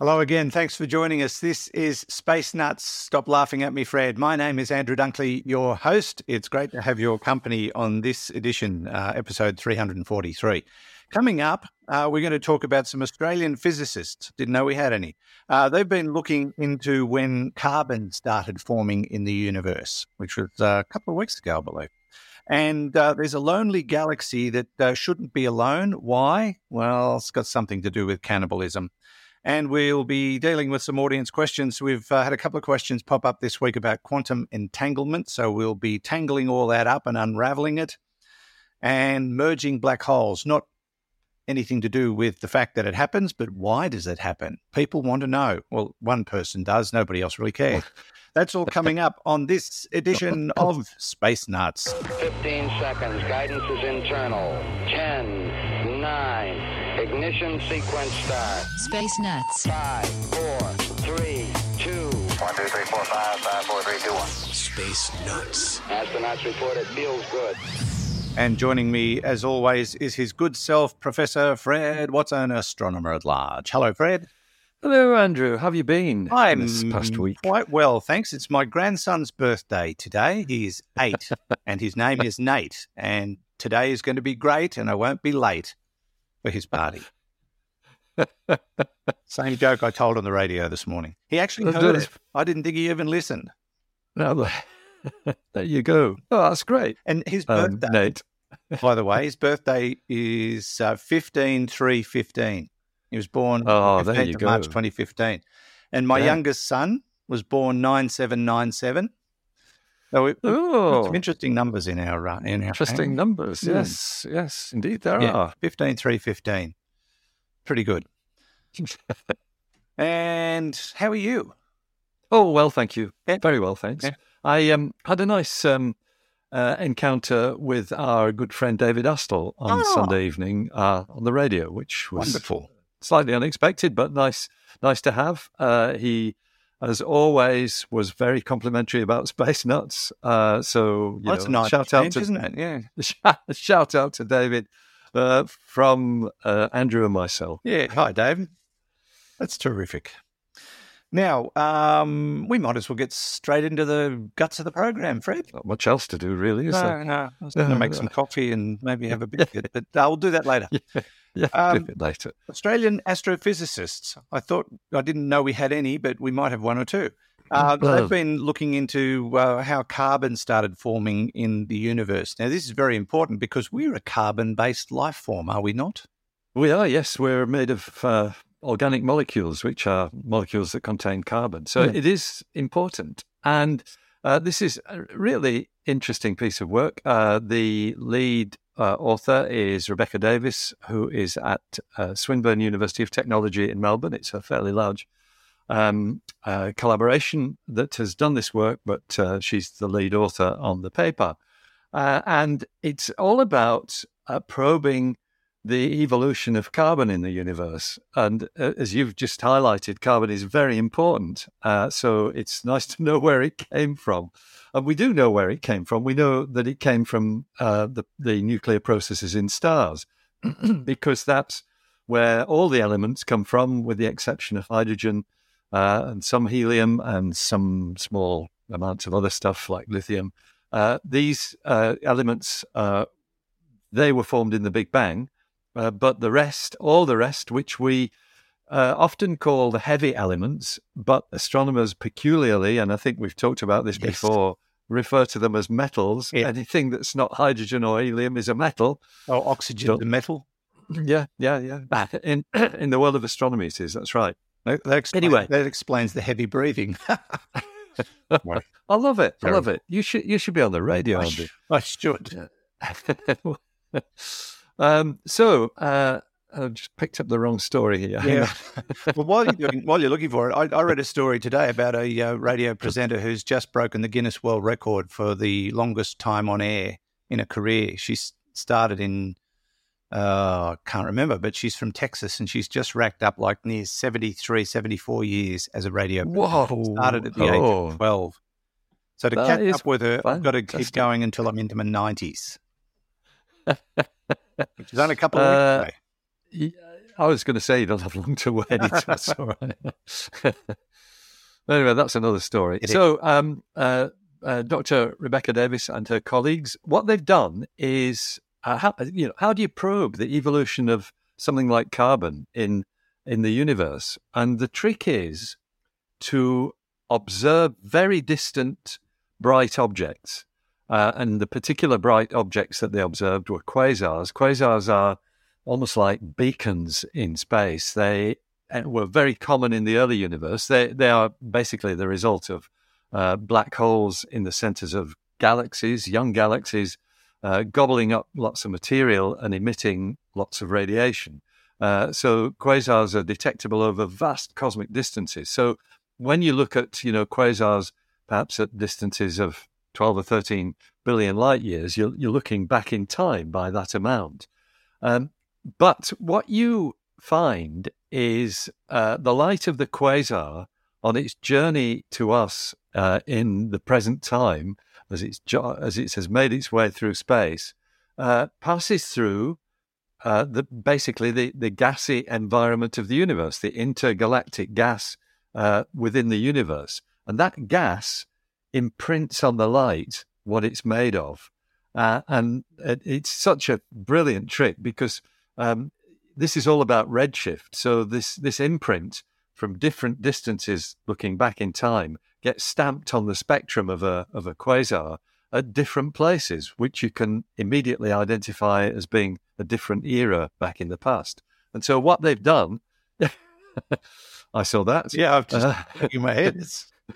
Hello again. Thanks for joining us. This is Space Nuts. Stop laughing at me, Fred. My name is Andrew Dunkley, your host. It's great to have your company on this edition, uh, episode 343. Coming up, uh, we're going to talk about some Australian physicists. Didn't know we had any. Uh, they've been looking into when carbon started forming in the universe, which was uh, a couple of weeks ago, I believe. And uh, there's a lonely galaxy that uh, shouldn't be alone. Why? Well, it's got something to do with cannibalism. And we'll be dealing with some audience questions. We've uh, had a couple of questions pop up this week about quantum entanglement. So we'll be tangling all that up and unraveling it and merging black holes. Not anything to do with the fact that it happens, but why does it happen? People want to know. Well, one person does, nobody else really cares. That's all coming up on this edition of Space Nuts. 15 seconds. Guidance is internal. 10, 9, ignition sequence start. Space Nuts. 5, 4, 3, 2, 1, 2, 3, 4, 5, 5, 4, 3, 2, 1. Space Nuts. Astronauts report it feels good. And joining me, as always, is his good self, Professor Fred Watson, astronomer at large. Hello, Fred. Hello, Andrew. How have you been I'm this past week? quite well, thanks. It's my grandson's birthday today. He's eight, and his name is Nate. And today is going to be great, and I won't be late for his party. Same joke I told on the radio this morning. He actually heard it. I didn't think he even listened. Now, there you go. Oh, that's great. And his Um, birthday, Nate. by the way, his birthday is uh, 15 3 15. He was born Oh, there you of March 2015. And my Yeah. youngest son was born 9797. So we, we've got some interesting numbers in our uh, in our interesting numbers. Hmm. Yes, yes, indeed there Yeah, are. 15 3 15. Pretty good. And how are you? Oh, well, thank you. Yeah. Very well, thanks. Yeah. I um, had a nice um, uh, encounter with our good friend David Astle on Oh. Sunday evening uh, on the radio, which was Wonderful. slightly unexpected, but nice, nice to have. Uh, he, as always, was very complimentary about Space Nuts. Uh, so, you Well, know, nice shout out change, to isn't it? Yeah. shout, shout out to David uh, from uh, Andrew and myself. Yeah. Hi, Dave. That's terrific. Now, um, we might as well get straight into the guts of the program, Fred. Not much else to do, really, is there? No, no. I was going to make some coffee and maybe have a biscuit, but uh, we'll do that later. Yeah, Um, do it later. Australian astrophysicists. I thought I didn't know we had any, but we might have one or two. Uh, Well- they've been looking into uh, how carbon started forming in the universe. Now, this is very important because we're a carbon-based life form, are we not? We are, yes. We're made of uh, organic molecules, which are molecules that contain carbon. So Yeah. it is important. And uh, this is a really interesting piece of work. Uh, the lead uh, author is Rebecca Davis, who is at uh, Swinburne University of Technology in Melbourne. It's a fairly large um, uh, collaboration that has done this work, but uh, she's the lead author on the paper. And it's all about probing the evolution of carbon in the universe. And uh, as you've just highlighted, carbon is very important. Uh, so it's nice to know where it came from. And we do know where it came from. We know that it came from uh, the, the nuclear processes in stars, because that's where all the elements come from, with the exception of hydrogen uh, and some helium and some small amounts of other stuff like lithium. Uh, these uh, elements, they were formed in the Big Bang, uh, but the rest, all the rest, which we uh, often call the heavy elements, but astronomers peculiarly, and I think we've talked about this Yes. before, refer to them as metals. Yeah. Anything that's not hydrogen or helium is a metal. Oh, oxygen Don't- metal. Yeah, yeah, yeah. In in the world of astronomy, it is. That's right. That, that explains, Anyway. that explains the heavy breathing. I love it. I love it. You should you should be on the radio, I, sh- I should. um, so uh, I just picked up the wrong story here. Yeah. well, while you're doing, while you're looking for it, I, I read a story today about a uh, radio presenter who's just broken the Guinness World Record for the longest time on air in a career. She started in, uh, I can't remember, but she's from Texas and she's just racked up like near 73, 74 years as a radio. presenter. Whoa. Started at the age Oh. of 12. So to That catch up with her, I've got to keep going until I'm into my 90s, which is only a couple of Uh, weeks away. I was going to say you don't have long to wait. That's all right. anyway, that's another story. It so, um, uh, uh, Dr. Rebecca Davis and her colleagues, what they've done is, uh, how, you know, how do you probe the evolution of something like carbon in in the universe? And the trick is to observe very distant bright objects. Uh, and the particular bright objects that they observed were quasars. Quasars are almost like beacons in space. They uh, were very common in the early universe. They, they are basically the result of uh, black holes in the centers of galaxies, young galaxies, uh, gobbling up lots of material and emitting lots of radiation. Uh, so quasars are detectable over vast cosmic distances. So when you look at you know quasars perhaps at distances of 12 or 13 billion light years, you're, you're looking back in time by that amount. Um, but what you find is uh, the light of the quasar on its journey to us uh, in the present time, as, it's jo- as it has made its way through space, uh, passes through uh, the, basically the, the gassy environment of the universe, the intergalactic gas uh, within the universe. And that gas imprints on the light what it's made of. Uh, and it, it's such a brilliant trick because um, this is all about redshift. So this this imprint from different distances, looking back in time, gets stamped on the spectrum of a of a quasar at different places, which you can immediately identify as being a different era back in the past. And so what they've done, I saw that. Yeah, I've just Uh, in my head.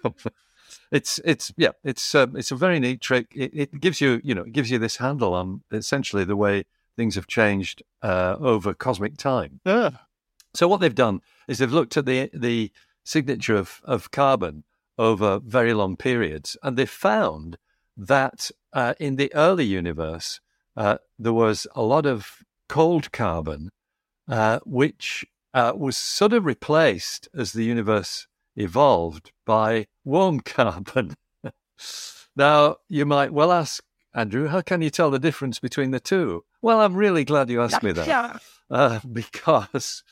It's it's yeah it's um, it's a very neat trick. It, it gives you you know it gives you this handle on essentially the way things have changed uh, over cosmic time. uh, So what they've done is they've looked at the the signature of of carbon over very long periods, and they've found that uh, in the early universe uh, there was a lot of cold carbon, uh, which uh, was sort of replaced as the universe evolved by warm carbon. now you might well ask, Andrew, how can you tell the difference between the two? Well, I'm really glad you asked me that uh, because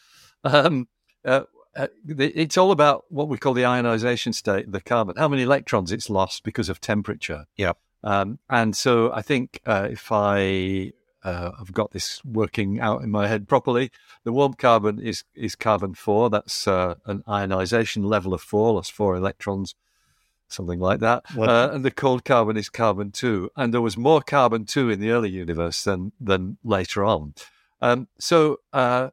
um, uh, uh, it's all about what we call the ionization state, the carbon, how many electrons it's lost because of temperature. Yep. Um, and so I think uh, if I uh, have got this working out in my head properly, the warm carbon is is carbon four. That's uh, an ionization level of four, lost four electrons, something like that. Uh, and the cold carbon is carbon two. And there was more carbon two in the early universe than than later on. Um, so uh,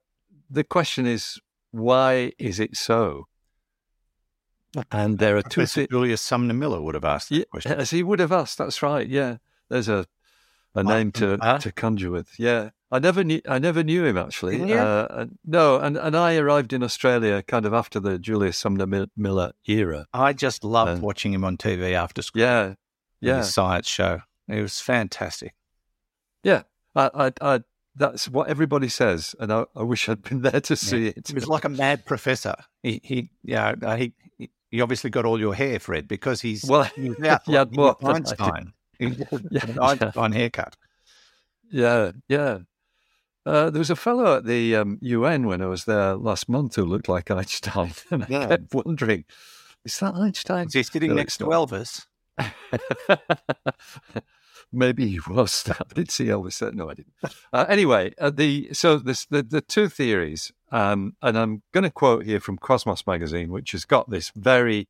the question is, why is it so? And there are two Julius Sumner Miller would have asked that yeah, question. as he would have asked. That's right. Yeah, there's a a name to Huh? to conjure with. Yeah, I never knew I never knew him actually. Uh, and- no, and and I arrived in Australia kind of after the Julius Sumner Miller era. I just loved Uh, watching him on TV after school. Yeah, yeah, his science show. It was fantastic. yeah. I, I, I that's what everybody says, and I, I wish I'd been there to see it. He was like a mad professor. He, he, yeah, he, he obviously got all your hair, Fred, because he's Well, he's out he had more. Einstein. Yeah, Einstein haircut. Yeah, yeah. Uh, there was a fellow at the um, UN when I was there last month who looked like Einstein, and I Yeah. kept wondering, is that Einstein? Was he sitting No, next to. Elvis? Maybe he was. I did see Elvis. No, I didn't. Uh, anyway, uh, the so this, the the two theories, um, and I'm going to quote here from Cosmos magazine, which has got this very,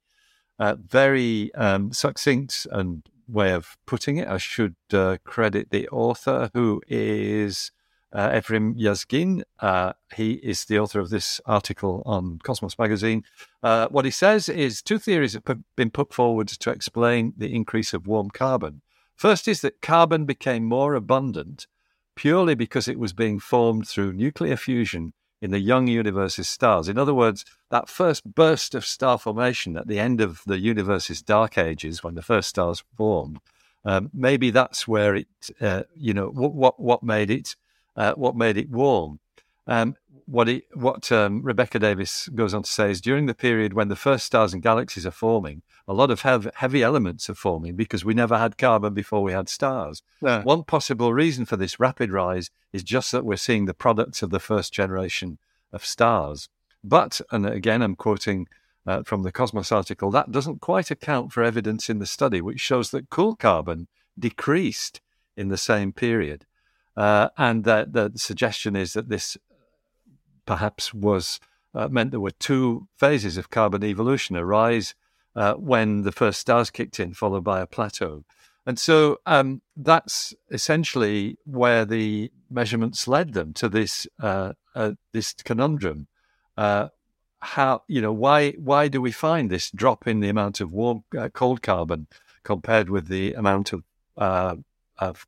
uh, very um, succinct and way of putting it. I should uh, credit the author, who is uh, Evrim Yazgin. Uh, he is the author of this article on Cosmos magazine. Uh, what he says is two theories have been put forward to explain the increase of warm carbon. First is that carbon became more abundant purely because it was being formed through nuclear fusion in the young universe's stars. In other words, that first burst of star formation at the end of the universe's dark ages, when the first stars formed, um, maybe that's where it, uh, you know, what what, what made it, uh, what made it warm. Um, what it, what um, Rebecca Davis goes on to say is during the period when the first stars and galaxies are forming, a lot of hev- heavy elements are forming because we never had carbon before we had stars. No. One possible reason for this rapid rise is just that we're seeing the products of the first generation of stars. But, and again, I'm quoting uh, from the Cosmos article, that doesn't quite account for evidence in the study, which shows that cool carbon decreased in the same period. Uh, and that the suggestion is that this perhaps was uh, meant there were two phases of carbon evolution a rise uh, when the first stars kicked in, followed by a plateau. And so um, that's essentially where the measurements led them to this uh, uh, this conundrum. Uh, how you know why why do we find this drop in the amount of warm uh, cold carbon compared with the amount of of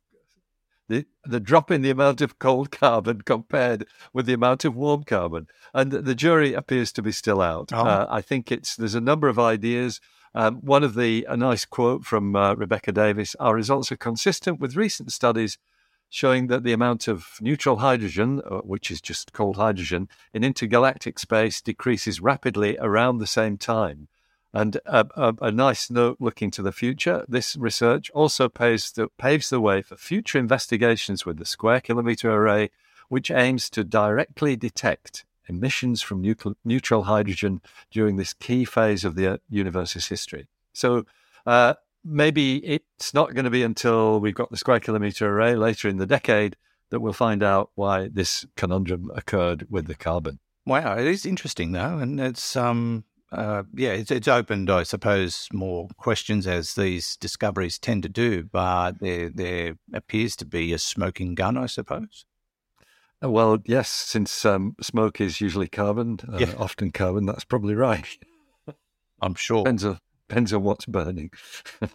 the the drop in the amount of cold carbon compared with the amount of warm carbon, and the jury appears to be still out. Oh. Uh, I think it's there's a number of ideas. Um, one of the a nice quote from uh, Rebecca Davis: "Our results are consistent with recent studies showing that the amount of neutral hydrogen, uh, which is just cold hydrogen, in intergalactic space decreases rapidly around the same time." And a, a, a, nice note looking to the future this research also paves the, paves the way for future investigations with the Square Kilometre Array, which aims to directly detect emissions from nucle- neutral hydrogen during this key phase of the uh, universe's history. So uh, maybe it's not going to be until we've got the Square Kilometre Array later in the decade that we'll find out why this conundrum occurred with the carbon. Wow, it is interesting though, and it's um, uh, yeah, it's, it's opened, I suppose, more questions as these discoveries tend to do, but there, there appears to be a smoking gun, I suppose. Uh, well, yes, since um, smoke is usually carbon, uh, yeah. often carbon, that's probably right. I'm sure. Depends on, depends on what's burning.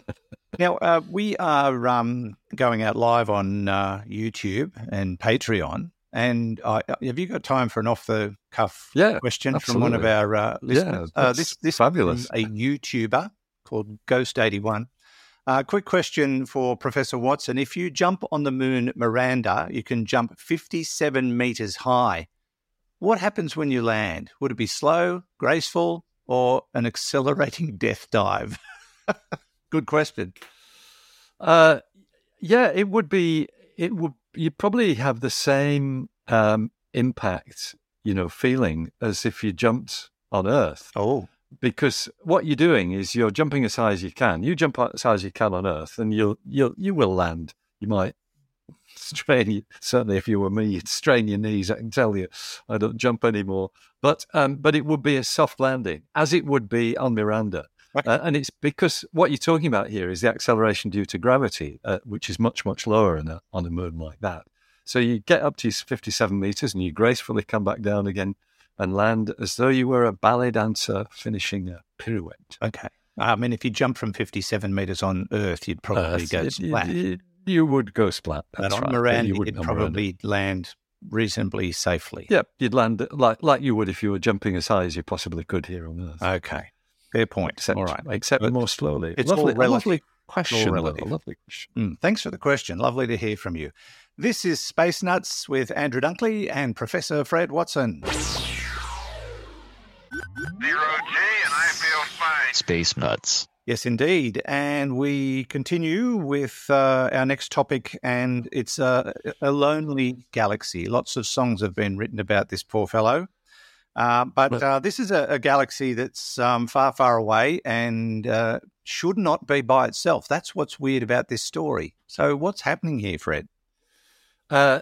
now, uh, we are um, going out live on uh, YouTube and Patreon. And uh, have you got time for an off the cuff yeah, question absolutely. from one of our uh, listeners? Yeah, uh, this this fabulous. a YouTuber called Ghost81. Uh, quick question for Professor Watson. If you jump on the moon Miranda, you can jump 57 meters high. What happens when you land? Would it be slow, graceful, or an accelerating death dive? Good question. Uh, yeah, it would be. It would you probably have the same um, impact, you know, feeling as if you jumped on Earth. Oh. Because what you're doing is you're jumping as high as you can. You jump as high as you can on Earth, and you'll you'll you will land. You might strain. Certainly, if you were me, you'd strain your knees. I can tell you, I don't jump anymore. But um, but it would be a soft landing, as it would be on Miranda. Uh, and it's because what you're talking about here is the acceleration due to gravity, uh, which is much, much lower a, on a moon like that. So you get up to 57 meters and you gracefully come back down again and land as though you were a ballet dancer finishing a pirouette. Okay. I mean, if you jump from 57 meters on Earth, you'd probably Earth, go splat. You, you, would go splat. That's but on right. Miranda, you would probably land reasonably safely. Yep, you'd land like like you would if you were jumping as high as you possibly could here on Earth. Okay. Fair point. Except, all right. Except but more slowly. It's lovely, all relative. lovely question. relative. Lovely question. Mm, thanks for the question. Lovely to hear from you. This is Space Nuts with Andrew Dunkley and Professor Fred Watson. Zero G, and I feel fine. Space Nuts. Yes, indeed. And we continue with uh, our next topic, and it's uh, a lonely galaxy. Lots of songs have been written about this poor fellow. Uh, but uh, this is a, a galaxy that's um, far, far away and uh, should not be by itself. That's what's weird about this story. So, what's happening here, Fred? Uh,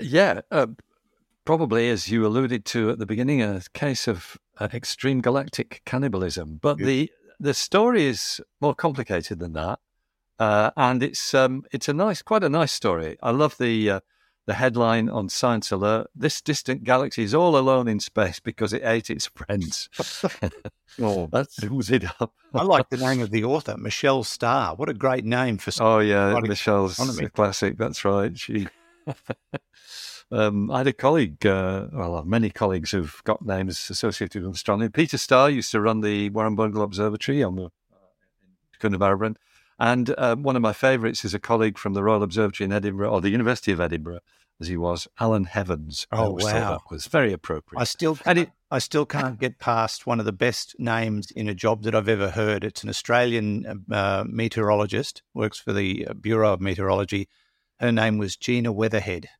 yeah, uh, probably, as you alluded to at the beginning, a case of uh, extreme galactic cannibalism. But the the story is more complicated than that, and it's um, it's a nice, quite a nice story. I love the the headline on Science Alert This distant galaxy is all alone in space because it ate its friends. oh, that sums it up. I like the name of the author, Michelle Starr. What a great name for Science. Oh, yeah, Michelle's a classic. That's right. She. Um, I had a colleague, uh, well, many colleagues who've got names associated with astronomy. Peter Starr used to run the Warrumbungle Observatory on the uh, Coonabarabran. And uh, one of my favourites is a colleague from the Royal Observatory in Edinburgh, or the University of Edinburgh, as he was, Alan Heavens. Oh wow, that was very appropriate. I still and it, I still can't get past one of the best names in a job that I've ever heard. It's an Australian uh, meteorologist, works for the uh, Bureau of Meteorology. Her name was Gina Weatherhead.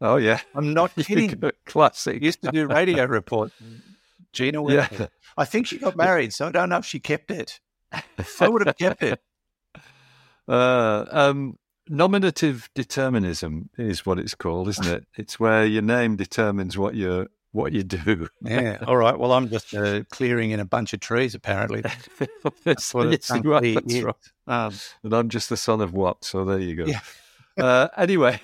Oh yeah, I'm not kidding. Classic. used to do radio report. Gina Yeah. I think she got married, so I don't know if she kept it. I would have kept it. Uh, um, nominative determinism is what it's called, isn't it? It's where your name determines what you what you do. Yeah. All right. Well, I'm just uh, clearing in a bunch of trees, apparently. that's what it yes, you that's right. Um, And I'm just the son of what? So there you go. Yeah. uh, anyway,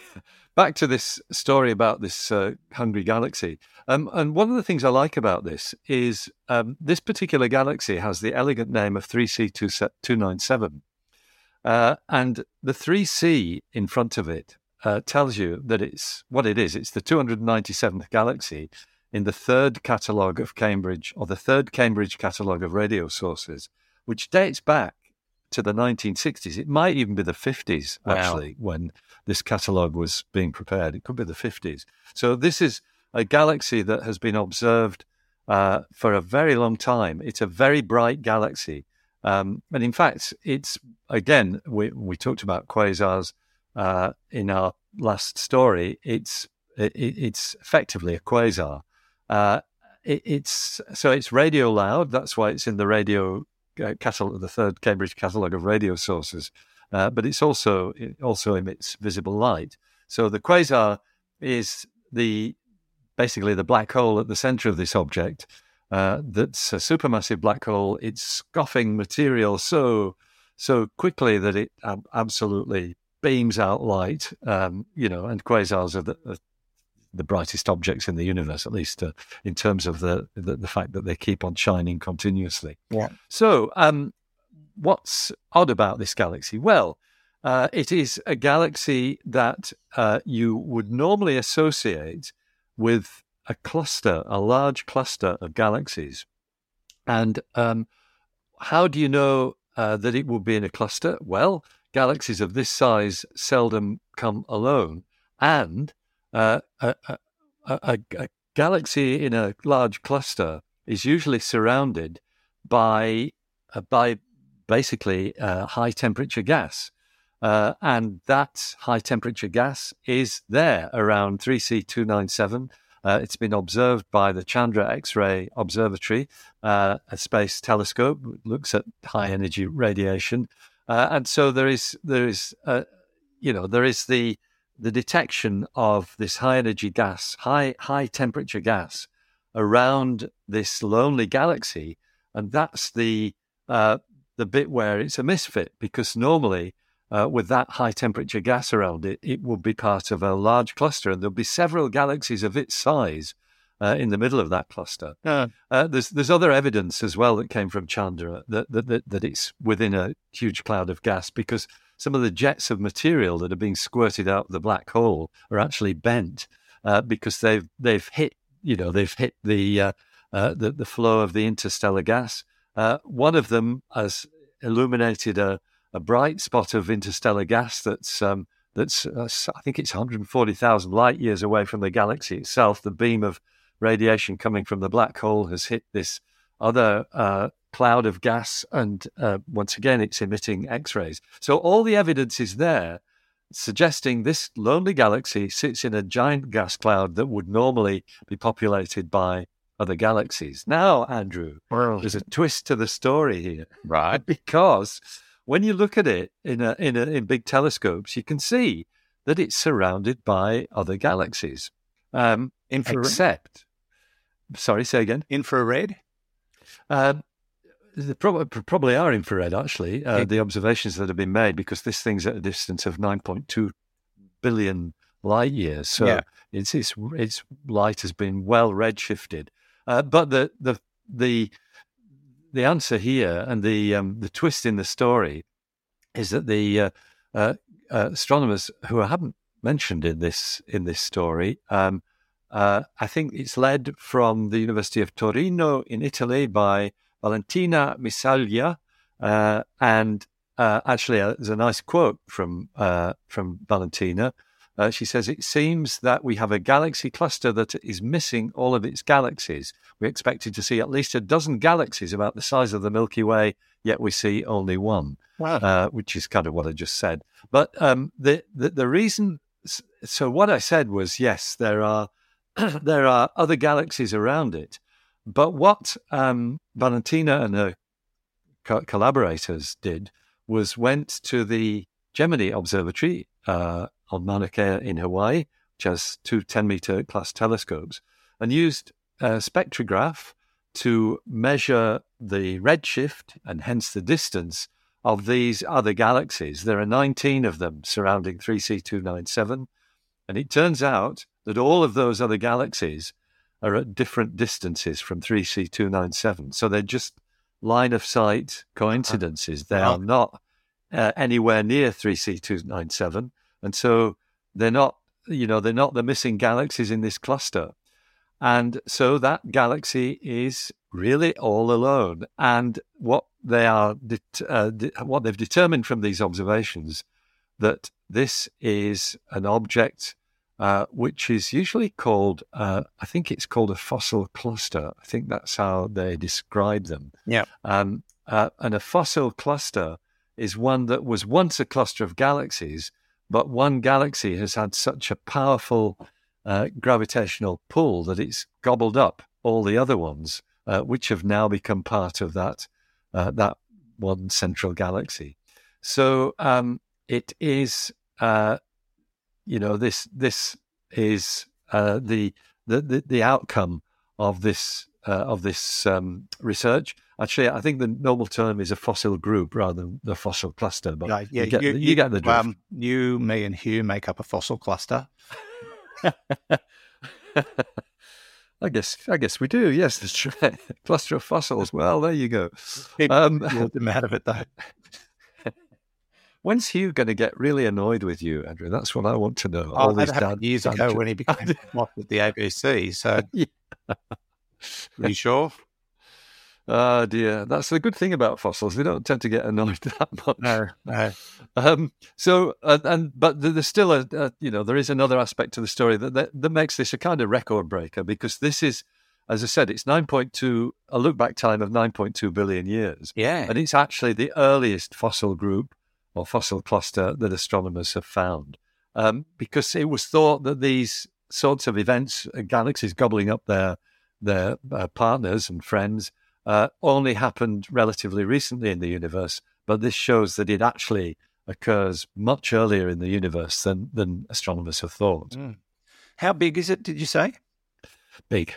back to this story about this uh, hungry galaxy. Um, and one of the things I like about this is um, this particular galaxy has the elegant name of 3C297. Uh, and the 3C in front of it uh, tells you that it's what it is. It's the 297th galaxy in the third catalogue of Cambridge, or the third Cambridge catalogue of radio sources, which dates back to the 1960s. It might even be the 50s, Wow. actually, when this catalogue was being prepared. It could be the 50s. So this is a galaxy that has been observed uh, for a very long time. It's a very bright galaxy. Um, and in fact, it's, again, we, we talked about quasars uh, in our last story. It's, it, it's effectively a quasar. Uh, it, it's so it's radio loud. That's why it's in the radio uh, catalog, the third Cambridge catalogue of radio sources. Uh, but it's also it also emits visible light. So the quasar is the basically the black hole at the centre of this object. Uh, that's a supermassive black hole. It's scoffing material so so quickly that it ab- absolutely beams out light. Um, you know, and quasars are the, are the brightest objects in the universe, at least uh, in terms of the, the the fact that they keep on shining continuously. Yeah. So, um, what's odd about this galaxy? Well, uh, it is a galaxy that uh, you would normally associate with a cluster, a large cluster of galaxies. And um, how do you know uh, that it will be in a cluster? Well, galaxies of this size seldom come alone. And uh, a, a, a, a galaxy in a large cluster is usually surrounded by uh, by basically uh, high temperature gas. Uh, and that high temperature gas is there around 3C297. Uh, it's been observed by the Chandra X ray Observatory, uh, a space telescope, looks at high energy radiation. Uh, and so there is, there is, uh, you know, there is the, the detection of this high energy gas, high, high temperature gas around this lonely galaxy. And that's the, uh, the bit where it's a misfit because normally uh, with that high temperature gas around it, it would be part of a large cluster and there'll be several galaxies of its size uh, in the middle of that cluster. uh, Uh, there's there's other evidence as well that came from Chandra that, that that that it's within a huge cloud of gas because some of the jets of material that are being squirted out of the black hole are actually bent uh, because they've they've hit you know they've hit the uh, uh, the, the flow of the interstellar gas. Uh, one of them has illuminated a, a bright spot of interstellar gas that's um, that's uh, I think it's 140,000 light years away from the galaxy itself. The beam of radiation coming from the black hole has hit this other uh, cloud of gas, and uh, once again, it's emitting X rays. So all the evidence is there, suggesting this lonely galaxy sits in a giant gas cloud that would normally be populated by other galaxies. Now, Andrew, there's a twist to the story here right. because when you look at it in a, in a, in big telescopes, you can see that it's surrounded by other galaxies. Um, Infrared. except, sorry, say again. Infrared. Um, they probably, probably are infrared, actually, uh, the observations that have been made, because this thing's at a distance of 9.2 billion light years. So Yeah. it's, it's, its light has been well redshifted. Uh, but the, the, the, the answer here and the, um, the twist in the story is that the uh, uh, uh, astronomers who I haven't mentioned in this, in this story, um, uh, I think it's led from the University of Torino in Italy by Valentina Missaglia. Uh, and actually, there's a nice quote from from Valentina. Uh, she says, It seems that we have a galaxy cluster that is missing all of its galaxies. We expected to see at least a dozen galaxies about the size of the Milky Way, yet we see only one Wow. uh, which is kind of what I just said. But um, the, the the reason so what I said was yes, there are there are other galaxies around it, but what um, Valentina and her co- collaborators did was went to the Gemini Observatory uh, on Mauna Kea in Hawaii, which has two 10 meter class telescopes, and used a spectrograph to measure the redshift and hence the distance of these other galaxies. There are 19 of them surrounding 3C297. And it turns out that all of those other galaxies are at different distances from 3C297. So they're just line of sight coincidences. They are not uh, anywhere near 3C297. And so they're not, you know, they're not the missing galaxies in this cluster. And so that galaxy is really all alone. And what they are, det- uh, de- what they've determined from these observations, that this is an object uh, which is usually called, uh, I think it's called a fossil cluster. I think that's how they describe them. Yeah. Um, uh, and a fossil cluster is one that was once a cluster of galaxies, but one galaxy has had such a powerful uh, gravitational pull that it's gobbled up all the other ones, uh, which have now become part of that uh, that one central galaxy. So um, it is, uh, you know, this this is uh, the, the the outcome of this uh, of this um, research. Actually, I think the normal term is a fossil group rather than the fossil cluster. But Right, yeah, you, get, you, get the drift. Um, you, me, and Hugh make up a fossil cluster. I guess I guess we do. Yes, that's true. Cluster of fossils. Well, there you go. Um, them out of it, though. when's Hugh going to get really annoyed with you, Andrew? That's what I want to know. Oh, All these dan- years ago tangent- when he became boss at the ABC. So, Yeah. are you sure? Oh dear, that's the good thing about fossils. They don't tend to get annoyed that much. No, no. Um, so, uh, and but there's still a, a, you know, there is another aspect to the story that, that that makes this a kind of record breaker because this is, as I said, it's 9.2 a look back time of 9.2 billion years, Yeah. and it's actually the earliest fossil group or fossil cluster that astronomers have found, um, because it was thought that these sorts of events, uh, galaxies gobbling up their their uh, partners and friends, uh, only happened relatively recently in the universe. But this shows that it actually occurs much earlier in the universe than than astronomers have thought. Mm. How big is it, did you say? Big.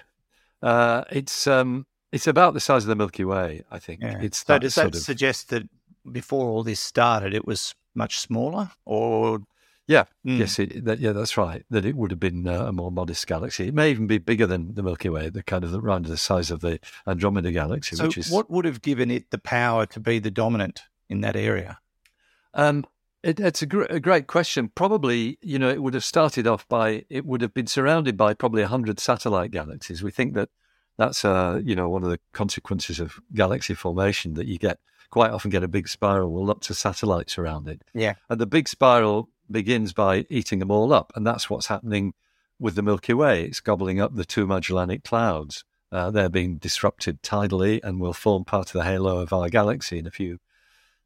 Uh, it's um, it's about the size of the Milky Way. I think it's so that does that of suggest that before all this started, it was much smaller? Or Yeah, Mm. yes, it, that, yeah, that's right. That it would have been uh, a more modest galaxy. It may even be bigger than the Milky Way, the kind of the, around the size of the Andromeda galaxy, so which is what would have given it the power to be the dominant in that area? Um, it, it's a, gr- a great question. Probably, you know, it would have started off by it would have been surrounded by probably hundred satellite galaxies. We think that that's uh, you know one of the consequences of galaxy formation that you get quite often get a big spiral with lots of satellites around it. Yeah. and the big spiral begins by eating them all up, and that's what's happening with the Milky Way. It's gobbling up the two Magellanic clouds. Uh, they're being disrupted tidally and will form part of the halo of our galaxy in a few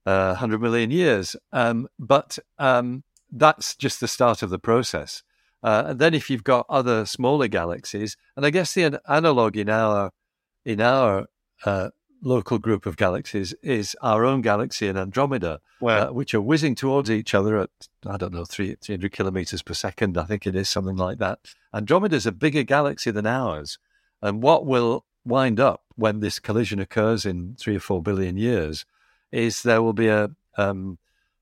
uh, hundred million years. Um, but um, that's just the start of the process. Uh, and then if you've got other smaller galaxies, and I guess the an- analog in our in our uh, local group of galaxies is our own galaxy in Andromeda, uh, which are whizzing towards each other at I don't know three three hundred kilometers per second. I think it is something like that. Andromeda is a bigger galaxy than ours, and what will wind up when this collision occurs in three or four billion years is there will be a um,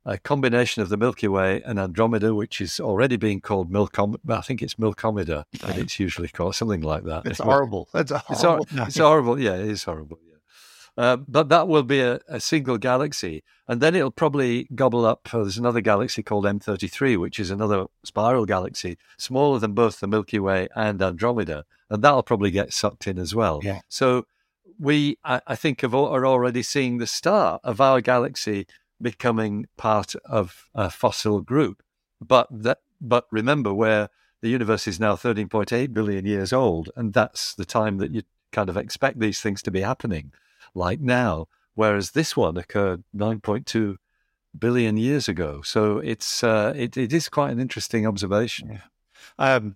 a combination of the Milky Way and Andromeda, which is already being called Milcom. I think it's Milkomeda, and it's usually called something like that. It's horrible. That's a It's, hor- horrible. it's horrible. Yeah, it is horrible. Uh, but that will be a, a single galaxy. And then it'll probably gobble up. Uh, there's another galaxy called M33, which is another spiral galaxy, smaller than both the Milky Way and Andromeda. And that'll probably get sucked in as well. Yeah. So we, I, I think, have, are already seeing the start of our galaxy becoming part of a fossil group. But that, but remember, where the universe is now 13.8 billion years old, and that's the time that you kind of expect these things to be happening, like now. Whereas this one occurred 9.2 billion years ago. So it's uh, it, it is quite an interesting observation. Um,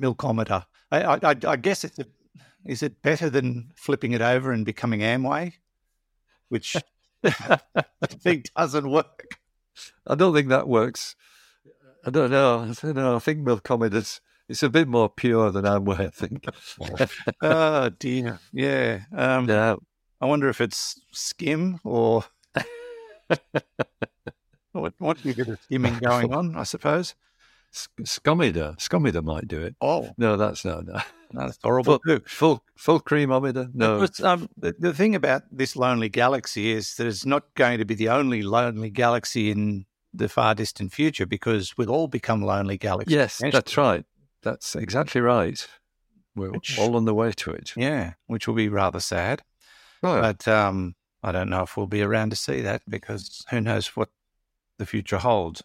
milkometer. I, I, I- I guess it's a, is it better than flipping it over and becoming Amway, which I think doesn't work. I don't think that works. I don't know. I don't know. I think milkometers. It's a bit more pure than Amway. I think. Oh dear. Yeah. Um, yeah. I wonder if it's skim or what, what you get of skimming going on, I suppose. S- Scometer. Scometer might do it. Oh, No, that's no, no. that's horrible Full, too. full, full creamometer. No. But, um, the, the thing about this lonely galaxy is that it's not going to be the only lonely galaxy in the far distant future because we'll all become lonely galaxies. Yes, that's right. That's exactly right. We're Which- all on the way to it. Yeah, which will be rather sad. Right. But um, I don't know if we'll be around to see that because who knows what the future holds.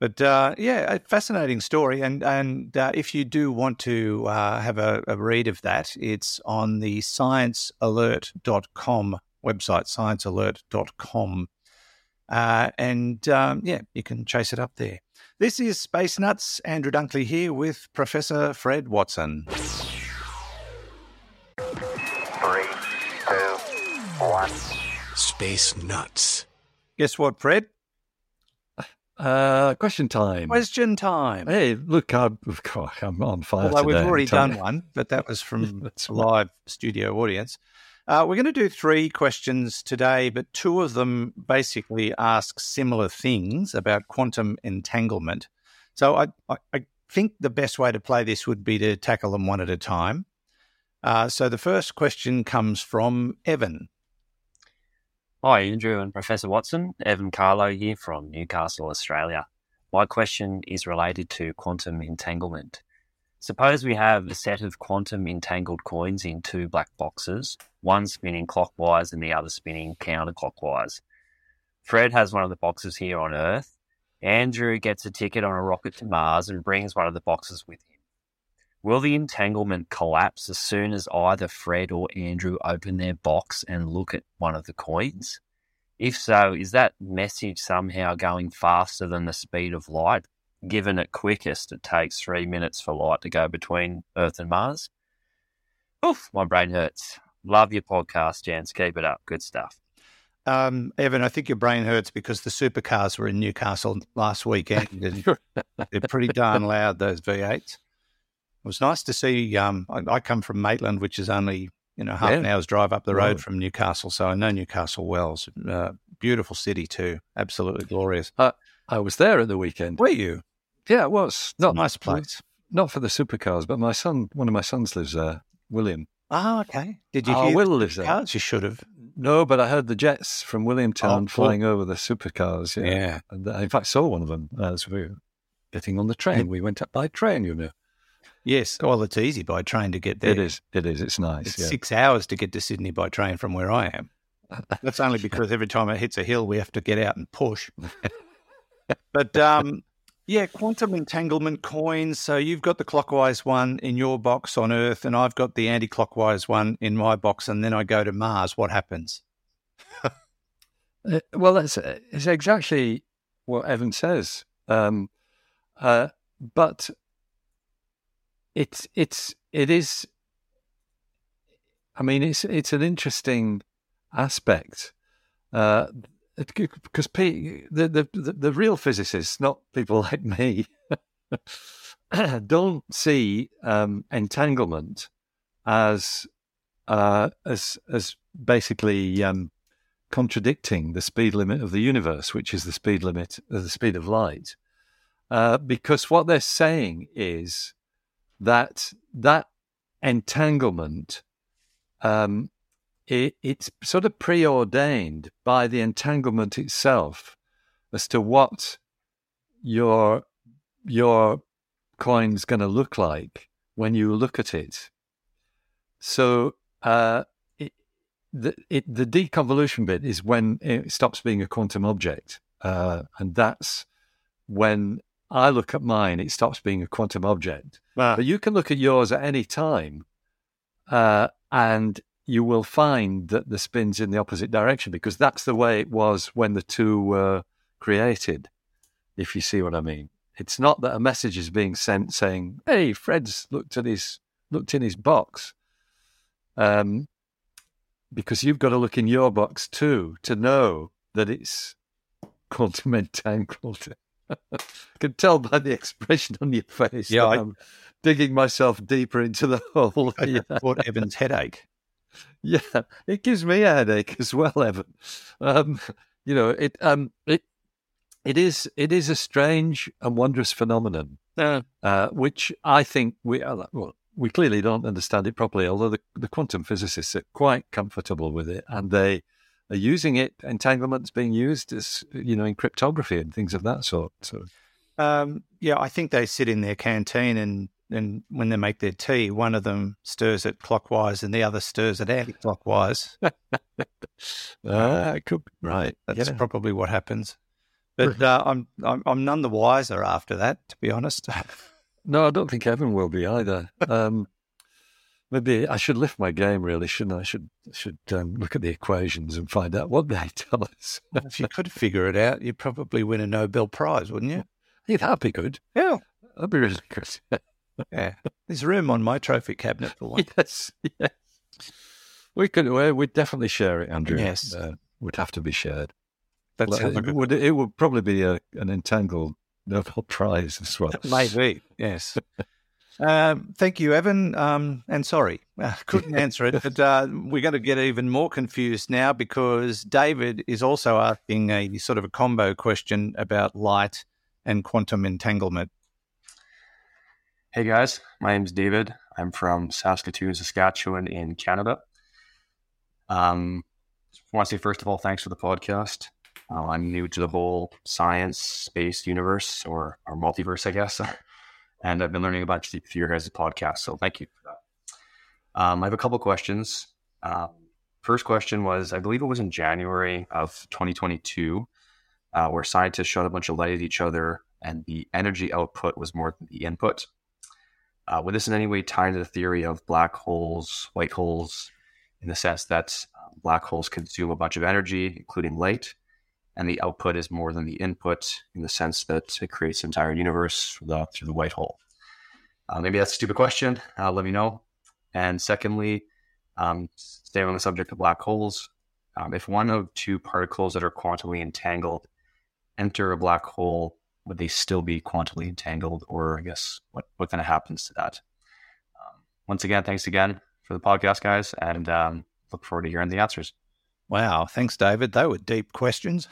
But uh, yeah, a fascinating story. And and uh, if you do want to uh, have a, a read of that, it's on the sciencealert.com website, sciencealert.com. Uh, and um, yeah, you can chase it up there. This is Space Nuts. Andrew Dunkley here with Professor Fred Watson. Three, two, one. Space Nuts. Guess what, Fred? Uh, question time. Question time. Hey, look, I'm, God, I'm on fire Although we've already done one, but that was from That's a live studio audience. Uh, we're going to do three questions today, but two of them basically ask similar things about quantum entanglement. So I, I, I think the best way to play this would be to tackle them one at a time. Uh, so the first question comes from Evan. Hi, Andrew and Professor Watson. Evan Carlo here from Newcastle, Australia. My question is related to quantum entanglement. Suppose we have a set of quantum entangled coins in two black boxes, one spinning clockwise and the other spinning counterclockwise. Fred has one of the boxes here on Earth. Andrew gets a ticket on a rocket to Mars and brings one of the boxes with him. Will the entanglement collapse as soon as either Fred or Andrew open their box and look at one of the coins? If so, is that message somehow going faster than the speed of light? Given at quickest, it takes three minutes for light to go between Earth and Mars. Oof, my brain hurts. Love your podcast, Jans. Keep it up. Good stuff. Um, Evan, I think your brain hurts because the supercars were in Newcastle last weekend and they're pretty darn loud, those V8s. It was nice to see. Um, I, I come from Maitland, which is only you know half an hour's drive up the road from Newcastle, so I know Newcastle well. It's a beautiful city too, absolutely glorious. I was there at the weekend. Were you? Yeah, it was. Not nice place. Not for the supercars, but my son, one of my sons lives there, William. Oh, okay. Did you Oh, hear Will the lives there. You should have. No, but I heard the jets from Williamtown Oh, cool. flying over the supercars. Yeah. Yeah. And I, in fact, saw one of them as we were getting on the train. We went up by train, you know. Yes. Well, it's easy by train to get there. It is. It is. It's nice. It's yeah. six hours to get to Sydney by train from where I am. That's only because every time it hits a hill, we have to get out and push. but um, yeah, quantum entanglement coins. So you've got the clockwise one in your box on Earth, and I've got the anti clockwise one in my box, and then I go to Mars. What happens? Uh, well, that's it's exactly what Evan says. Um, uh, but it's it's it is. I mean, it's it's an interesting aspect uh, because the, the the real physicists, not people like me, don't see um, entanglement as uh, as as basically um, contradicting the speed limit of the universe, which is the speed limit of the speed of light, uh, because what they're saying is that that entanglement um, it, it's sort of preordained by the entanglement itself as to what your your coin's going to look like when you look at it. So uh, it, the it, the deconvolution bit is when it stops being a quantum object, uh, and that's when I look at mine, it stops being a quantum object. Ah. But you can look at yours at any time, uh, and you will find that the spin's in the opposite direction because that's the way it was when the two were created. If you see what I mean, it's not that a message is being sent saying, "Hey, Fred's looked at his looked in his box," um, because you've got to look in your box too to know that it's quantum entangled. I can tell by the expression on your face. Yeah, that I- I'm digging myself deeper into the hole. yeah. What Evan's headache? Yeah, it gives me a headache as well, Evan. Um, you know, it um, it it is it is a strange and wondrous phenomenon, uh, which I think we uh, well we clearly don't understand it properly. Although the, the quantum physicists are quite comfortable with it, and they are using it. Entanglement's being used as you know in cryptography and things of that sort. So Um, yeah, I think they sit in their canteen and, and when they make their tea, one of them stirs it clockwise and the other stirs it anti-clockwise. uh, it could be right. That's Yeah. probably what happens. But uh, I'm, I'm I'm none the wiser after that, to be honest. No, I don't think Evan will be either. Um, maybe I should lift my game, really, shouldn't I? I should should um, look at the equations and find out what they tell us. if you could figure it out, you'd probably win a Nobel Prize, wouldn't you? Yeah, that'd be good. Yeah. That'd be really good. Yeah. There's room on my trophy cabinet for one. yes, yes. We could. we we'd definitely share it, Andrew. Yes. uh, would have to be shared. That Well, it, would. It would probably be a, an entangled Nobel Prize as well. Maybe, yes. Um, thank you, Evan. Um, and sorry, uh, couldn't answer it, but uh, we're going to get even more confused now because David is also asking a sort of a combo question about light and quantum entanglement. Hey guys, my name's David. I'm from Saskatoon, Saskatchewan in Canada. Um, I want to say first of all, thanks for the podcast. Uh, I'm new to the whole science, space, universe, or or multiverse, I guess, and I've been learning a bunch through your guys' podcast. So thank you for that. Um, I have a couple questions. Um, first question was, I believe it was in January of 2022, uh, where scientists shot a bunch of light at each other, and the energy output was more than the input. Uh, would this in any way tie into the theory of black holes, white holes, in the sense that uh, black holes consume a bunch of energy, including light, and the output is more than the input in the sense that it creates the entire universe through the, through the white hole? Uh, maybe that's a stupid question. Uh, let me know. And secondly, um, staying on the subject of black holes, um, if one of two particles that are quantumly entangled enter a black hole, would they still be quantumly entangled, or I guess what what kind of happens to that? Um, once again, thanks again for the podcast, guys, and um, look forward to hearing the answers. Wow, thanks, David. They were deep questions.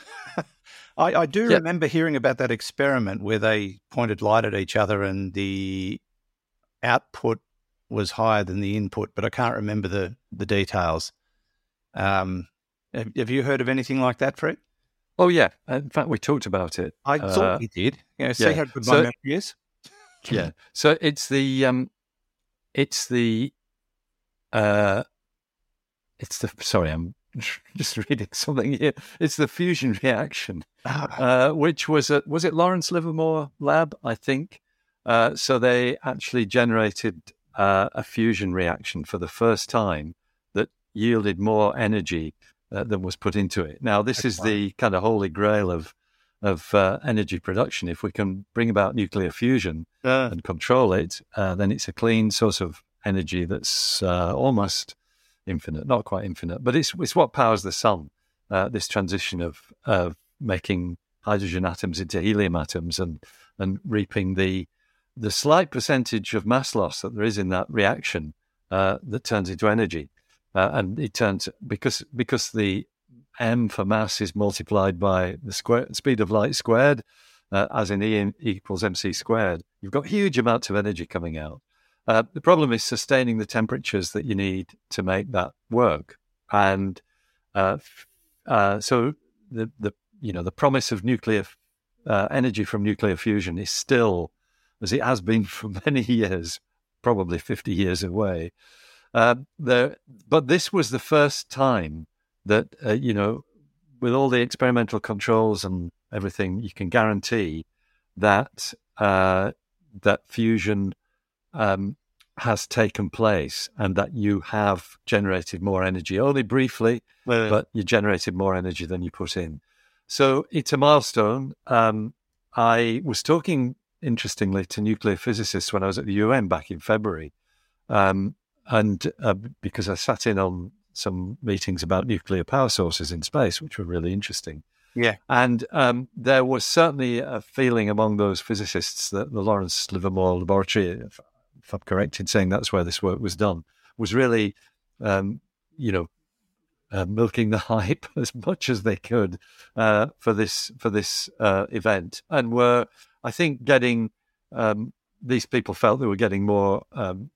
I, I do Yeah. remember hearing about that experiment where they pointed light at each other and the output was higher than the input, but I can't remember the, the details. Um, have, have you heard of anything like that, Fred? Oh yeah. In fact, we talked about it. I Uh, thought we did. You know, see yeah. how good So- my memory is? yeah. So it's the um, it's the uh, it's the sorry, I'm just reading something here. It's the fusion reaction, uh, which was at was it Lawrence Livermore lab, I think. Uh, so they actually generated uh, a fusion reaction for the first time that yielded more energy uh, than was put into it. Now, this is the kind of holy grail of of uh, energy production. If we can bring about nuclear fusion, Uh, and control it, uh, then it's a clean source of energy that's uh, almost infinite, not quite infinite, but it's it's what powers the sun. Uh, this transition of of making hydrogen atoms into helium atoms and and reaping the the slight percentage of mass loss that there is in that reaction uh, that turns into energy, uh, and it turns because because the m for mass is multiplied by the square speed of light squared, uh, as in E equals mc squared. You've got huge amounts of energy coming out. Uh, the problem is sustaining the temperatures that you need to make that work, and uh, uh, so the the you know the promise of nuclear uh, energy from nuclear fusion is still, as it has been for many years, probably fifty years away. Uh, the, but this was the first time that uh, you know, with all the experimental controls and everything, you can guarantee that uh, that fusion um, has taken place and that you have generated more energy, only briefly, but you generated more energy than you put in. So it's a milestone. Um, I was talking, interestingly, to nuclear physicists when I was at the UN back in February. Um, and uh, because I sat in on some meetings about nuclear power sources in space, which were really interesting. Yeah. And um, there was certainly a feeling among those physicists that the Lawrence Livermore Laboratory, if, if I'm correct in saying that's where this work was done, was really, um, you know, uh, milking the hype as much as they could uh, for this for this uh, event, and were, I think, getting um, these people felt they were getting more um,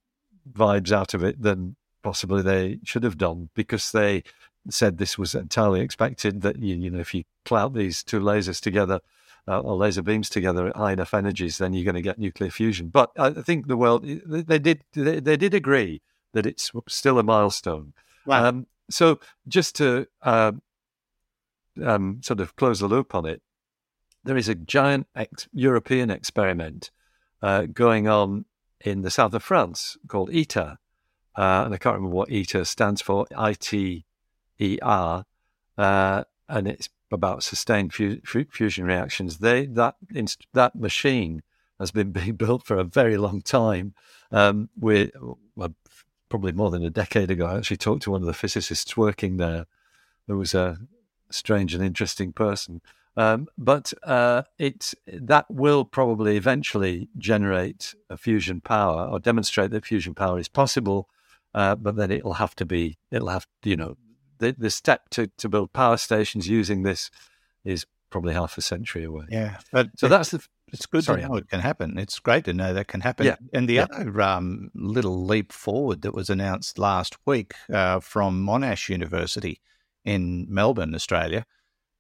vibes out of it than possibly they should have done because they said this was entirely expected that you, you know if you clout these two lasers together uh, or laser beams together at high enough energies, then you're going to get nuclear fusion. But I think the world they did they, they did agree that it's still a milestone. Wow. Um, so just to uh, um, sort of close the loop on it, there is a giant ex- European experiment uh, going on in the south of France called ITER, uh, and I can't remember what ITER stands for. I T E R, uh, and it's about sustained fu- fusion reactions. They that inst- that machine has been being built for a very long time. Um, we well, probably more than a decade ago. I actually talked to one of the physicists working there, who was a strange and interesting person. Um, but uh, it that will probably eventually generate a fusion power or demonstrate that fusion power is possible. Uh, but then it'll have to be it'll have you know the, the step to, to build power stations using this is probably half a century away. Yeah, but so that's the. It's good Sorry, to know it can happen. It's great to know that can happen. Yeah. And the Yeah. other um, little leap forward that was announced last week uh, from Monash University in Melbourne, Australia,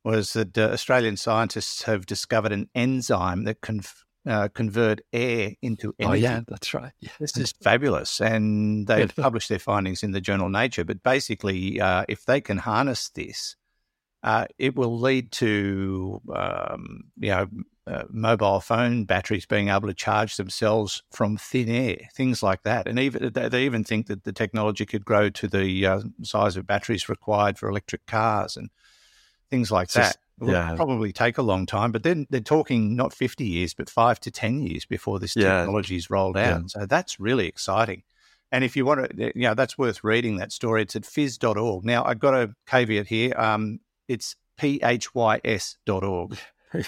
was that uh, Australian scientists have discovered an enzyme that can uh, convert air into Oh energy. yeah, that's right. Yeah. This is fabulous. And they've Yeah. published their findings in the journal Nature. But basically, uh, if they can harness this, uh, it will lead to, um, you know, uh, mobile phone batteries being able to charge themselves from thin air, things like that. And even they they even think that the technology could grow to the uh, size of batteries required for electric cars and things like that. just- It will yeah. probably take a long time, but then they're talking not 50 years, but five to 10 years before this Yeah. technology is rolled out. Yeah. So that's really exciting. And if you want to, you know, that's worth reading that story. It's at phys.org. Now, I've got a caveat here. Um, it's phys.org.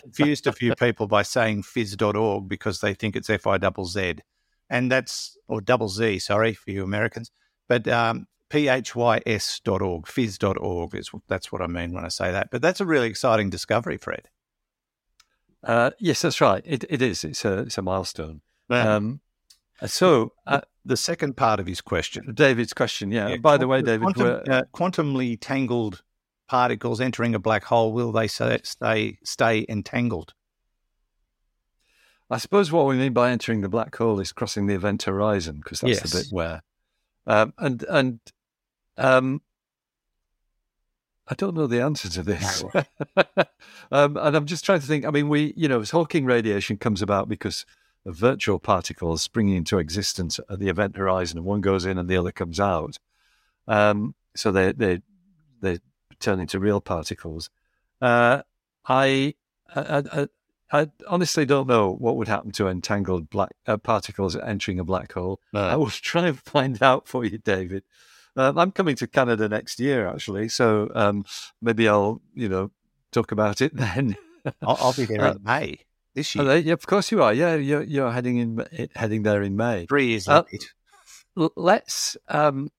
Confused a few people by saying phys.org because they think it's F I double Z. And that's, or double Z, sorry, for you Americans. But um, phys.org, phys.org is that's what I mean when I say that. But that's a really exciting discovery, Fred. Uh, yes, that's right. It, it is. It's a it's a milestone. Um, Um, so uh, the second part of his question. David's question. Yeah. Yeah, By the way, David, quantum, uh, quantumly tangled particles entering a black hole will they say, stay stay entangled? I suppose what we mean by entering the black hole is crossing the event horizon because that's the bit where, um, and and um, I don't know the answer to this, um, and I'm just trying to think. I mean, we you know, as Hawking radiation comes about because of virtual particles springing into existence at the event horizon, and one goes in and the other comes out. Um, so they they they turn into real particles. Uh, I, I, I I honestly don't know what would happen to entangled black uh, particles entering a black hole. I will try and find out for you, David. Um, I'm coming to Canada next year, actually, so um, maybe I'll, you know, talk about it then. I'll, I'll be there Uh, in May this year. they- yeah, of course you are. Yeah, you're, you're heading in, heading there in May. Three years Uh, late. Let's um,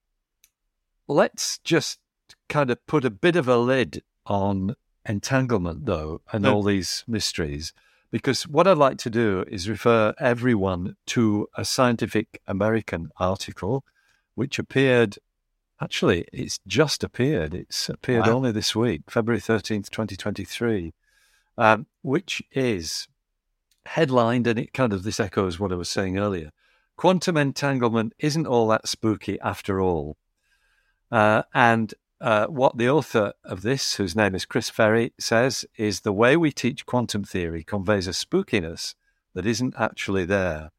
let's just kind of put a bit of a lid on entanglement, though, and No. all these mysteries. Because what I'd like to do is refer everyone to a Scientific American article, which appeared. Actually, it's just appeared. It's appeared Wow. only this week, February thirteenth, twenty twenty three, um, which is headlined, and it kind of this echoes what I was saying earlier quantum entanglement isn't all that spooky after all. Uh, and uh, what the author of this, whose name is Chris Ferrie, says is the way we teach quantum theory conveys a spookiness that isn't actually there.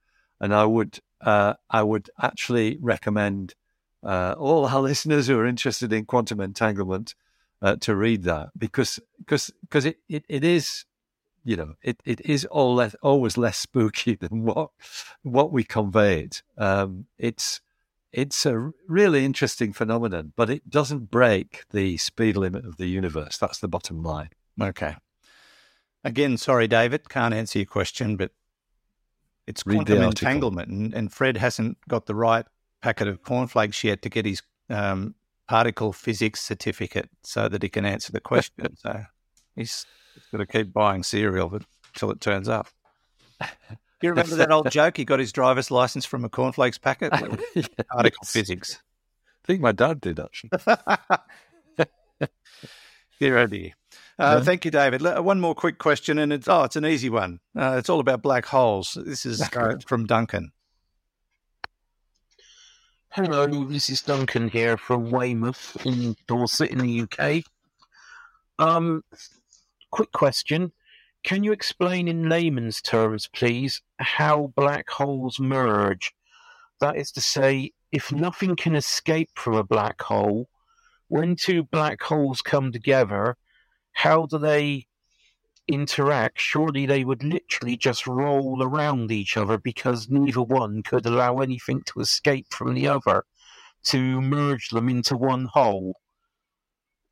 And I would uh, I would actually recommend uh, all our listeners who are interested in quantum entanglement uh, to read that because because because it, it, it is you know it, it is all less, always less spooky than what what we conveyed. Um, it's it's a really interesting phenomenon, but it doesn't break the speed limit of the universe. That's the bottom line. Okay. Again, sorry, David, can't answer your question, but it's Read quantum entanglement, and, and Fred hasn't got the right packet of cornflakes yet to get his um, particle physics certificate so that he can answer the question. so he's, he's got to keep buying cereal until it turns up. You remember that old joke? He got his driver's license from a cornflakes packet. Particle physics. I think my dad did actually. Dear oh dear. Uh, Thank you, David. One more quick question, and it's oh, it's an easy one. Uh, it's all about black holes. This is uh, from Duncan. Hello, this is Duncan here from Weymouth in Dorset in the UK. Um, quick question. Can you explain in layman's terms, please, how black holes merge? That is to say, if nothing can escape from a black hole, when two black holes come together, how do they interact? Surely they would literally just roll around each other because neither one could allow anything to escape from the other to merge them into one whole.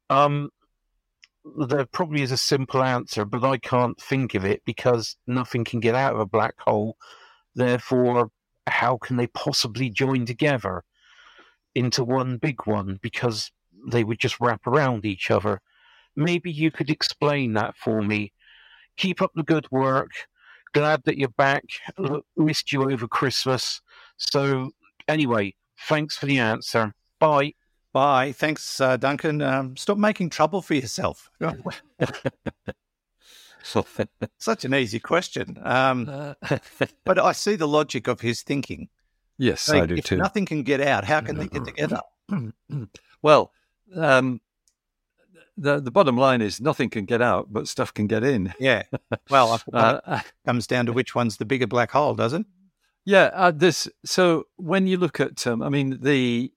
Um, there probably is a simple answer, but I can't think of it because nothing can get out of a black hole. Therefore, how can they possibly join together into one big one? Because they would just wrap around each other. Maybe you could explain that for me. Keep up the good work. Glad that you're back. Missed you over Christmas. So, anyway, thanks for the answer. Bye. Bye. Thanks, uh, Duncan. Um, stop making trouble for yourself. Such an easy question. Um, but I see the logic of his thinking. yes, Like, I do if too. nothing can get out, how can they get together? well, um, the the bottom line is nothing can get out, but stuff can get in. Yeah. Well, Uh, comes down to which one's the bigger black hole, does it? Yeah, uh, this. So when you look at, um, I mean, the,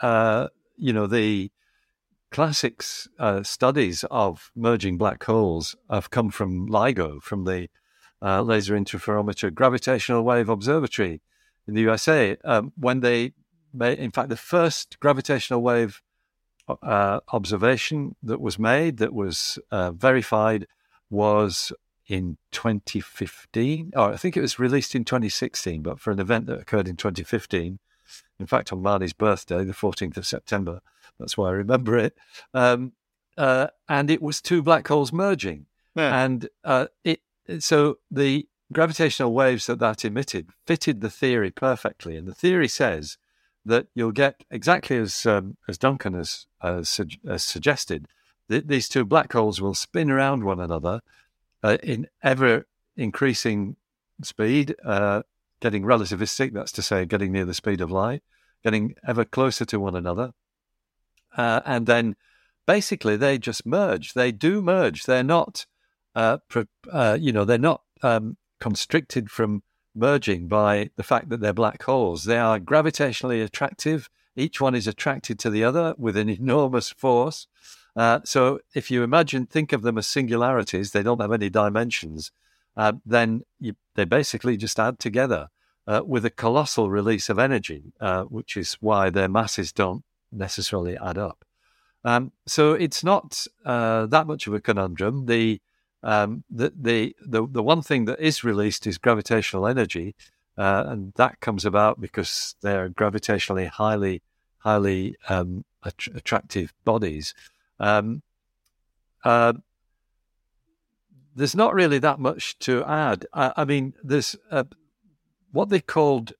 uh, you know, the classics uh, studies of merging black holes have come from LIGO, from the uh, Laser Interferometer Gravitational Wave Observatory in the USA. Um, when they made, in fact, the first gravitational wave uh, observation that was made, that was uh, verified, was in 2015. Or I think it was released in 2016, but for an event that occurred in 2015. In fact, on Marnie's birthday, the 14th of September. That's why I remember it. Um, uh, and it was two black holes merging. Yeah. And uh, it so the gravitational waves that that emitted fitted the theory perfectly. And the theory says that you'll get exactly as um, as Duncan has, has, sug- has suggested. That these two black holes will spin around one another uh, in ever increasing speed, uh, getting relativistic. That's to say, getting near the speed of light, getting ever closer to one another, uh, and then basically they just merge. They do merge. They're not, uh, uh, you know, they're not um, constricted from merging by the fact that they're black holes. They are gravitationally attractive. Each one is attracted to the other with an enormous force. Uh, so if you imagine, think of them as singularities, they don't have any dimensions, uh, then you, they basically just add together uh, with a colossal release of energy, uh, which is why their masses don't necessarily add up. Um, so it's not uh, that much of a conundrum. The, um, the, the the the one thing that is released is gravitational energy, uh, and that comes about because they're gravitationally highly highly um, att- attractive bodies. Um, uh, there's not really that much to add. I, I mean, there's uh, what they called,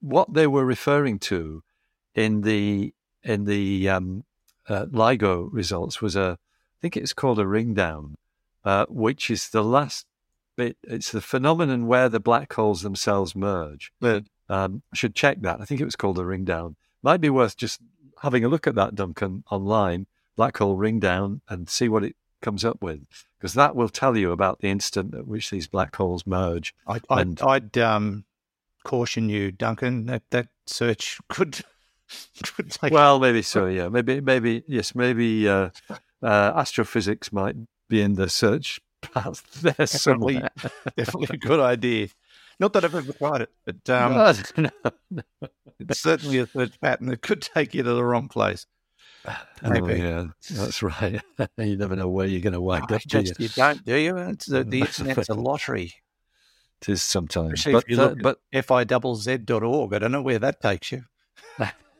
what they were referring to in the in the um, uh, LIGO results was a, I think it's called a ring down, uh, which is the last bit. It's the phenomenon where the black holes themselves merge. But Um, should check that. I think it was called a ring down. Might be worth just having a look at that, Duncan, online, black hole ring down, and see what it comes up with, because that will tell you about the instant at which these black holes merge. I, I'd, And- I'd um, caution you, Duncan. That that search could could. Well, maybe so. Yeah, maybe, maybe yes, maybe uh, uh, astrophysics might be in the search path there definitely, definitely a good idea. Not that I've ever tried it, but um, No, no. it's certainly a search pattern that could take you to the wrong place. Oh, Maybe. yeah, that's right. you never know where you're going to wind up. Do you? just- you don't, do you? It's the, the internet's a lottery. It is sometimes, but if you look but. I don't know where that takes you.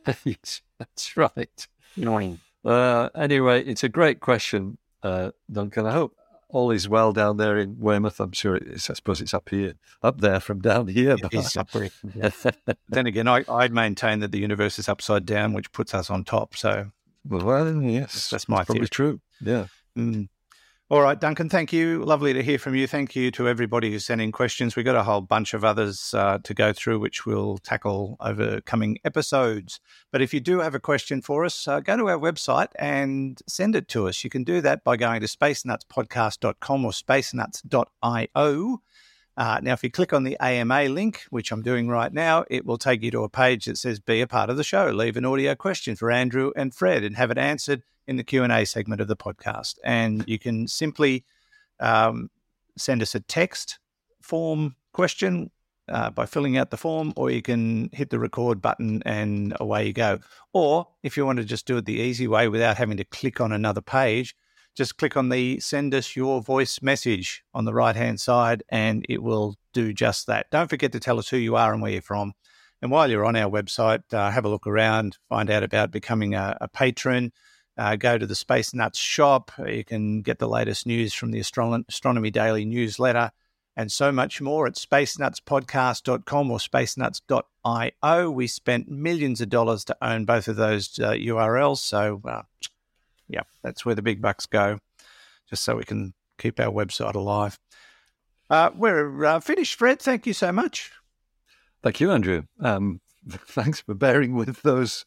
that's right. Annoying. Uh, anyway, it's a great question, uh, Duncan. I hope all is well down there in Weymouth. I'm sure it is. I suppose it's up here, up there from down here. It is up there. Then again, I, I maintain that the universe is upside down, which puts us on top. So, well, yes, That's my probably theory. true. Yeah. mm. All right, Duncan, thank you. Lovely to hear from you. Thank you to everybody who sent in questions. We've got a whole bunch of others uh, to go through, which we'll tackle over coming episodes. But if you do have a question for us, uh, go to our website and send it to us. You can do that by going to spacenutspodcast.com or spacenuts.io. Uh, now, if you click on the AMA link, which I'm doing right now, it will take you to a page that says "Be a part of the show." Leave an audio question for Andrew and Fred, and have it answered in the Q and A segment of the podcast. And you can simply um, send us a text form question uh, by filling out the form, or you can hit the record button and away you go. Or if you want to just do it the easy way without having to click on another page, just click on the send us your voice message on the right hand side and it will do just that. Don't forget to tell us who you are and where you're from. And while you're on our website, uh, have a look around, find out about becoming a, a patron. Uh, go to the Space Nuts shop. You can get the latest news from the Astron- Astronomy Daily newsletter and so much more at spacenutspodcast.com or spacenuts.io. We spent millions of dollars to own both of those uh, URLs. So, uh, yeah, that's where the big bucks go, just so we can keep our website alive. Uh, we're uh, finished, Fred. Thank you so much. Thank you, Andrew. Um, thanks for bearing with those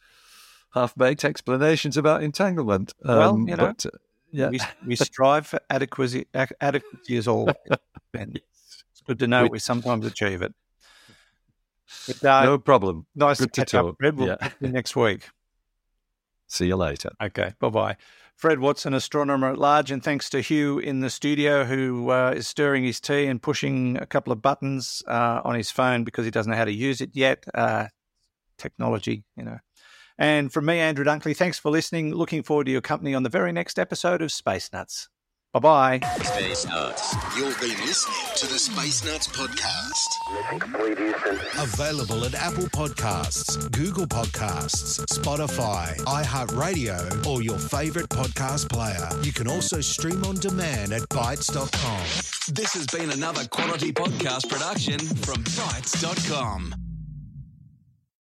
half-baked explanations about entanglement. Um, Well, you know, but, uh, yeah, We, we strive for adequacy, adequacy as always. Ben. It's good to know we, sometimes achieve it. But, uh, no problem. nice good to to catch up, talk. Fred. We'll Yeah. you next week. See you later. Okay, bye bye. Fred Watson, astronomer at large, and thanks to Hugh in the studio who uh, is stirring his tea and pushing a couple of buttons uh, on his phone because he doesn't know how to use it yet. Uh, technology, you know. And from me, Andrew Dunkley, thanks for listening. Looking forward to your company on the very next episode of Space Nuts. Bye bye. Space Nuts. You've been listening to the Space Nuts podcast. Available at Apple Podcasts, Google Podcasts, Spotify, iHeartRadio, or your favorite podcast player. You can also stream on demand at bitesz.com. This has been another quality podcast production from bitesz.com.